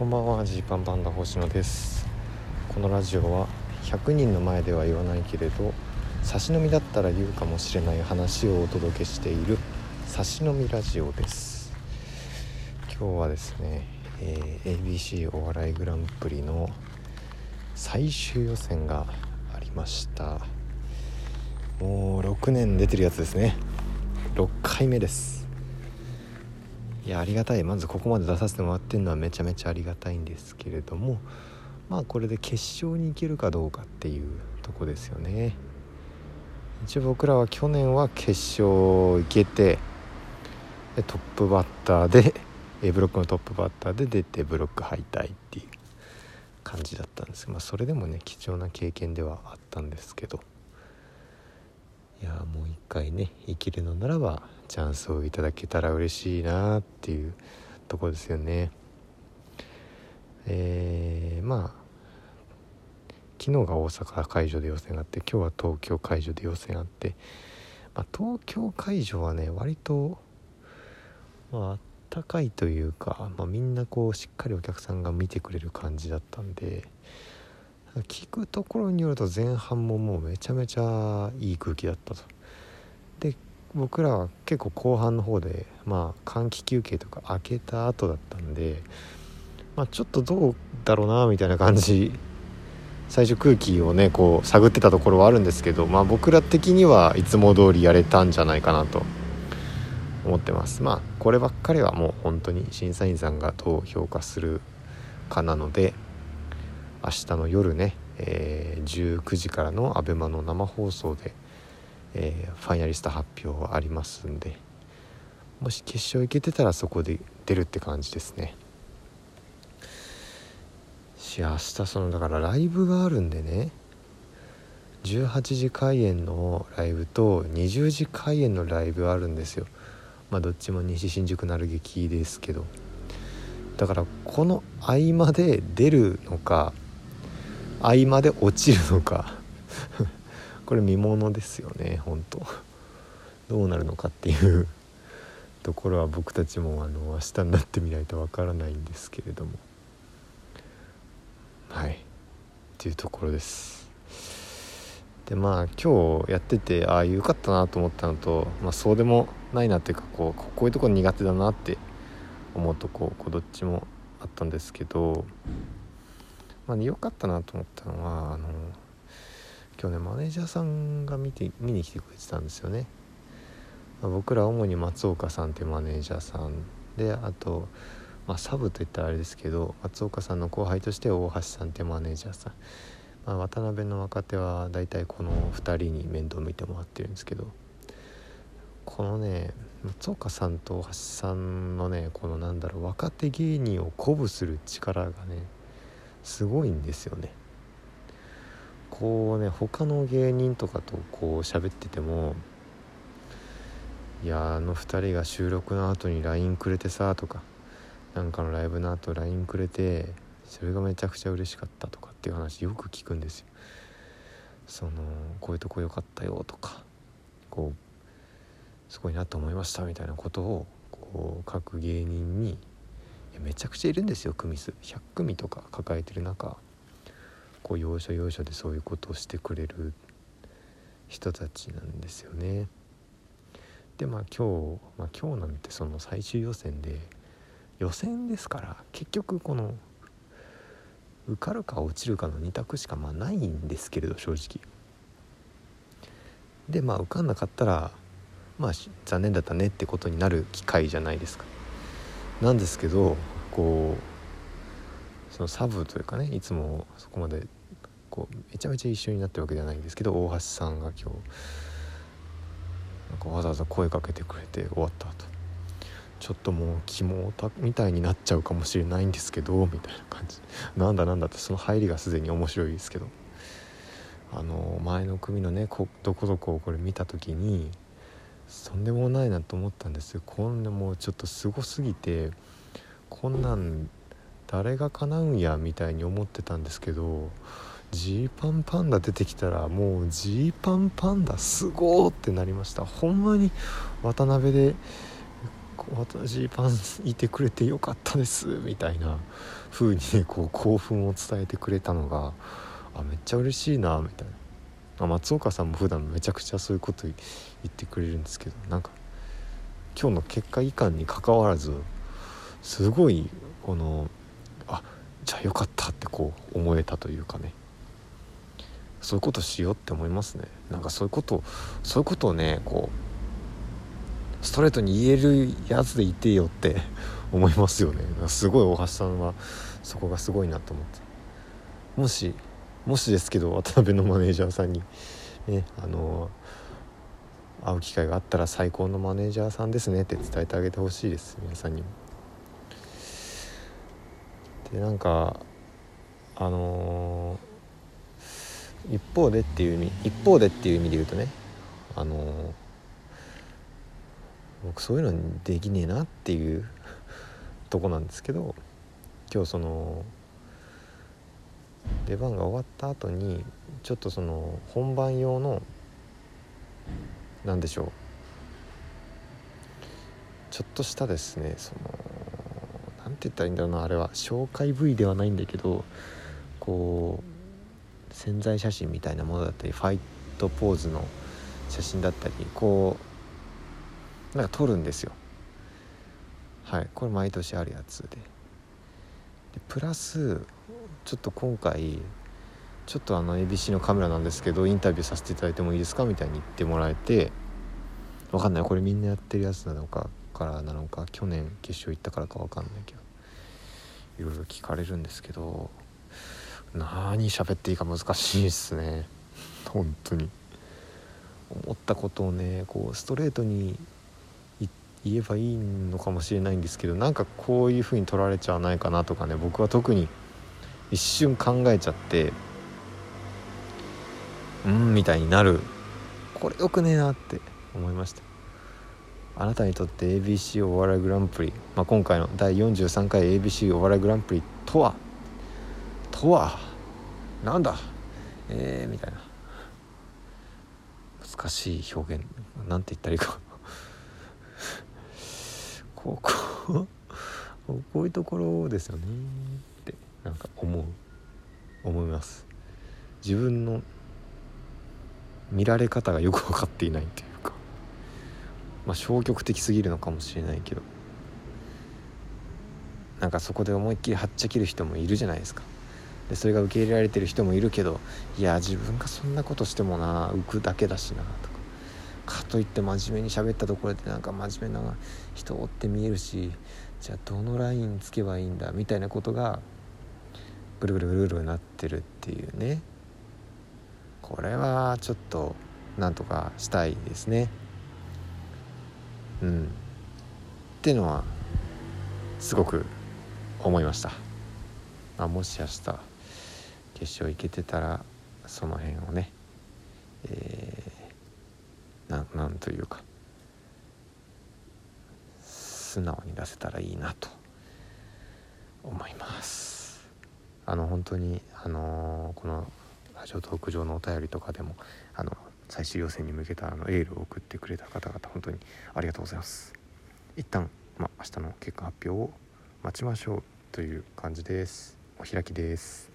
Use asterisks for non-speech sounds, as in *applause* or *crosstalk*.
こんばんはジーパンパンダ星野です。このラジオは100人の前では言わないけれど差し飲みだったら言うかもしれない話をお届けしている差し飲みラジオです。今日はですね、えー、ABC お笑いグランプリの最終予選がありました。もう6年出てるやつですね。6回目です。いやありがたい。まずここまで出させてもらってるのはめちゃめちゃありがたいんですけれどもまあこれで決勝に行けるかどうかっていうとこですよね。一応僕らは去年は決勝行けてトップバッターで A ブロックのトップバッターで出てブロック敗退っていう感じだったんですまあそれでもね貴重な経験ではあったんですけど。いやもう一回ね生きるのならばチャンスをいただけたら嬉しいなっていうとこですよね。えー、まあ昨日が大阪会場で予選があって今日は東京会場で予選あって、まあ、東京会場はね割とまああったかいというか、まあ、みんなこうしっかりお客さんが見てくれる感じだったんで聞くところによると前半ももうめちゃめちゃいい空気だったと。で僕らは結構後半の方でまあ換気休憩とか開けた後だったんで、まあ、ちょっとどうだろうなみたいな感じ。最初空気をねこう探ってたところはあるんですけど、まあ、僕ら的にはいつも通りやれたんじゃないかなと。思ってます。まあこればっかりはもう本当に審査員さんがどう評価するかなので明日の夜ね、えー、19時からの ABEMA の生放送で、えー、ファイナリスト発表ありますんでもし決勝行けてたらそこで出るって感じですね。し明日そのだからライブがあるんでね18時開演のライブと20時開演のライブあるんですよ。まあどっちも西新宿なる劇ですけど。だからこの合間で出るのか合間で落ちるのか。*laughs* これ見ものですよね本当。どうなるのかっていうところは僕たちもあの明日になってみないとわからないんですけれども。はい。っていうところです。でまあ今日やっててああよかったなと思ったのと、まあ、そうでもないなっていうかこうこういうとこ苦手だなって思うとここうどっちもあったんですけどまあ、良かったなと思ったのはあの今日ねマネージャーさんが見て見に来てくれてたんですよね、まあ、僕ら主に松岡さんっていうマネージャーさんであと、まあ、サブといったらあれですけど松岡さんの後輩として大橋さんっていうマネージャーさん、まあ、渡辺の若手は大体この2人に面倒見てもらってるんですけど。このね松岡さんと大橋さんのねこのなんだろう若手芸人を鼓舞する力がねすごいんですよねこうね他の芸人とかとこう喋ってても「いやあの2人が収録の後に LINE くれてさ」とかなんかのライブの後 LINE くれてそれがめちゃくちゃ嬉しかったとかっていう話よく聞くんですよ。そのこういうとこ良かったよとかこうすごいなと思いましたみたいなことをこう各芸人にめちゃくちゃいるんですよ組数100組とか抱えてる中こう要所要所でそういうことをしてくれる人たちなんですよね。でまあ今日、まあ、今日なんてその最終予選で予選ですから結局この受かるか落ちるかの2択しかまあないんですけれど正直。でまあ受かんなかったらまあ残念だったねってことになる機会じゃないですか。なんですけどこうそのサブというかねいつもそこまでこうめちゃめちゃ一緒になってるわけじゃないんですけど大橋さんが今日なんかわざわざ声かけてくれて終わった後。ちょっともう肝たみたいになっちゃうかもしれないんですけどみたいな感じ。なんだなんだってその入りがすでに面白いですけど。あの前の組のねこどこどこをこれ見た時にとんでもないなと思ったんですこんなもうちょっとすごすぎてこんなん誰が叶うんやみたいに思ってたんですけどジーパンパンダ出てきたらもうジーパンパンダすごーってなりました。ほんまに渡辺で私パンいてくれてよかったですみたいな風にねこう興奮を伝えてくれたのがあめっちゃ嬉しいなみたいな。ま松岡さんも普段めちゃくちゃそういうこと言ってくれるんですけどなんか今日の結果いかんにかかわらずすごいこのあじゃあよかったってこう思えたというかね。そういうことしようって思いますね。なんかそういうことそういうことをねこうストレートに言えるやつでいてよって思いますよね。すごい大橋さんはそこがすごいなと思って。もしもしですけど渡辺のマネージャーさんにねあの会う機会があったら最高のマネージャーさんですねって伝えてあげてほしいです皆さんにも。でなんかあのー、一方でっていう意味一方でっていう意味で言うとねあのー、僕そういうのにできねえなっていうとこなんですけど今日その出番が終わった後にちょっとその本番用の何でしょう。ちょっとしたですねその何て言ったらいいんだろうなあれは。紹介部位ではないんだけどこう潜在写真みたいなものだったりファイトポーズの写真だったりこうなんか撮るんですよ。はい。これ毎年あるやつで。でプラスちょっと今回ちょっとあの ABC のカメラなんですけどインタビューさせていただいてもいいですかみたいに言ってもらえてわかんない。これみんなやってるやつなのかからなのか去年決勝行ったからかわかんないけどいろいろ聞かれるんですけど何喋っていいか難しいっすね。本当に。思ったことをねこうストレートに言えばいいのかもしれないんですけどなんかこういう風に取られちゃわないかなとかね僕は特に一瞬考えちゃってうんみたいになる。これよくねえなって思いました。あなたにとって ABC お笑いグランプリ、まあ、今回の第43回 ABC お笑いグランプリとはとはなんだ？えー、みたいな。難しい表現。なんて言ったらいいか。*laughs* ここ *laughs* こういうところですよね。なんか思う。思います。自分の見られ方がよく分かっていないっていうか。まあ、消極的すぎるのかもしれないけど。なんかそこで思いっきりはっちゃける人もいるじゃないですか。でそれが受け入れられてる人もいるけどいや自分がそんなことしてもな浮くだけだしなとか。かといって真面目に喋ったところでなんか真面目な人って見えるしじゃあどのラインつけばいいんだみたいなことがぐるぐるぐるぐるなってるっていうねこれはちょっとなんとかしたいですね。うんっていうのはすごく思いました、まあ、もし明日決勝行けてたらその辺をねえー、なんというか素直に出せたらいいなと思いますあの本当にあの、このラジオトーク上のお便りとかでもあの最終予選に向けたあのエールを送ってくれた方々本当にありがとうございます。一旦まあ明日の結果発表を待ちましょうという感じです。お開きです。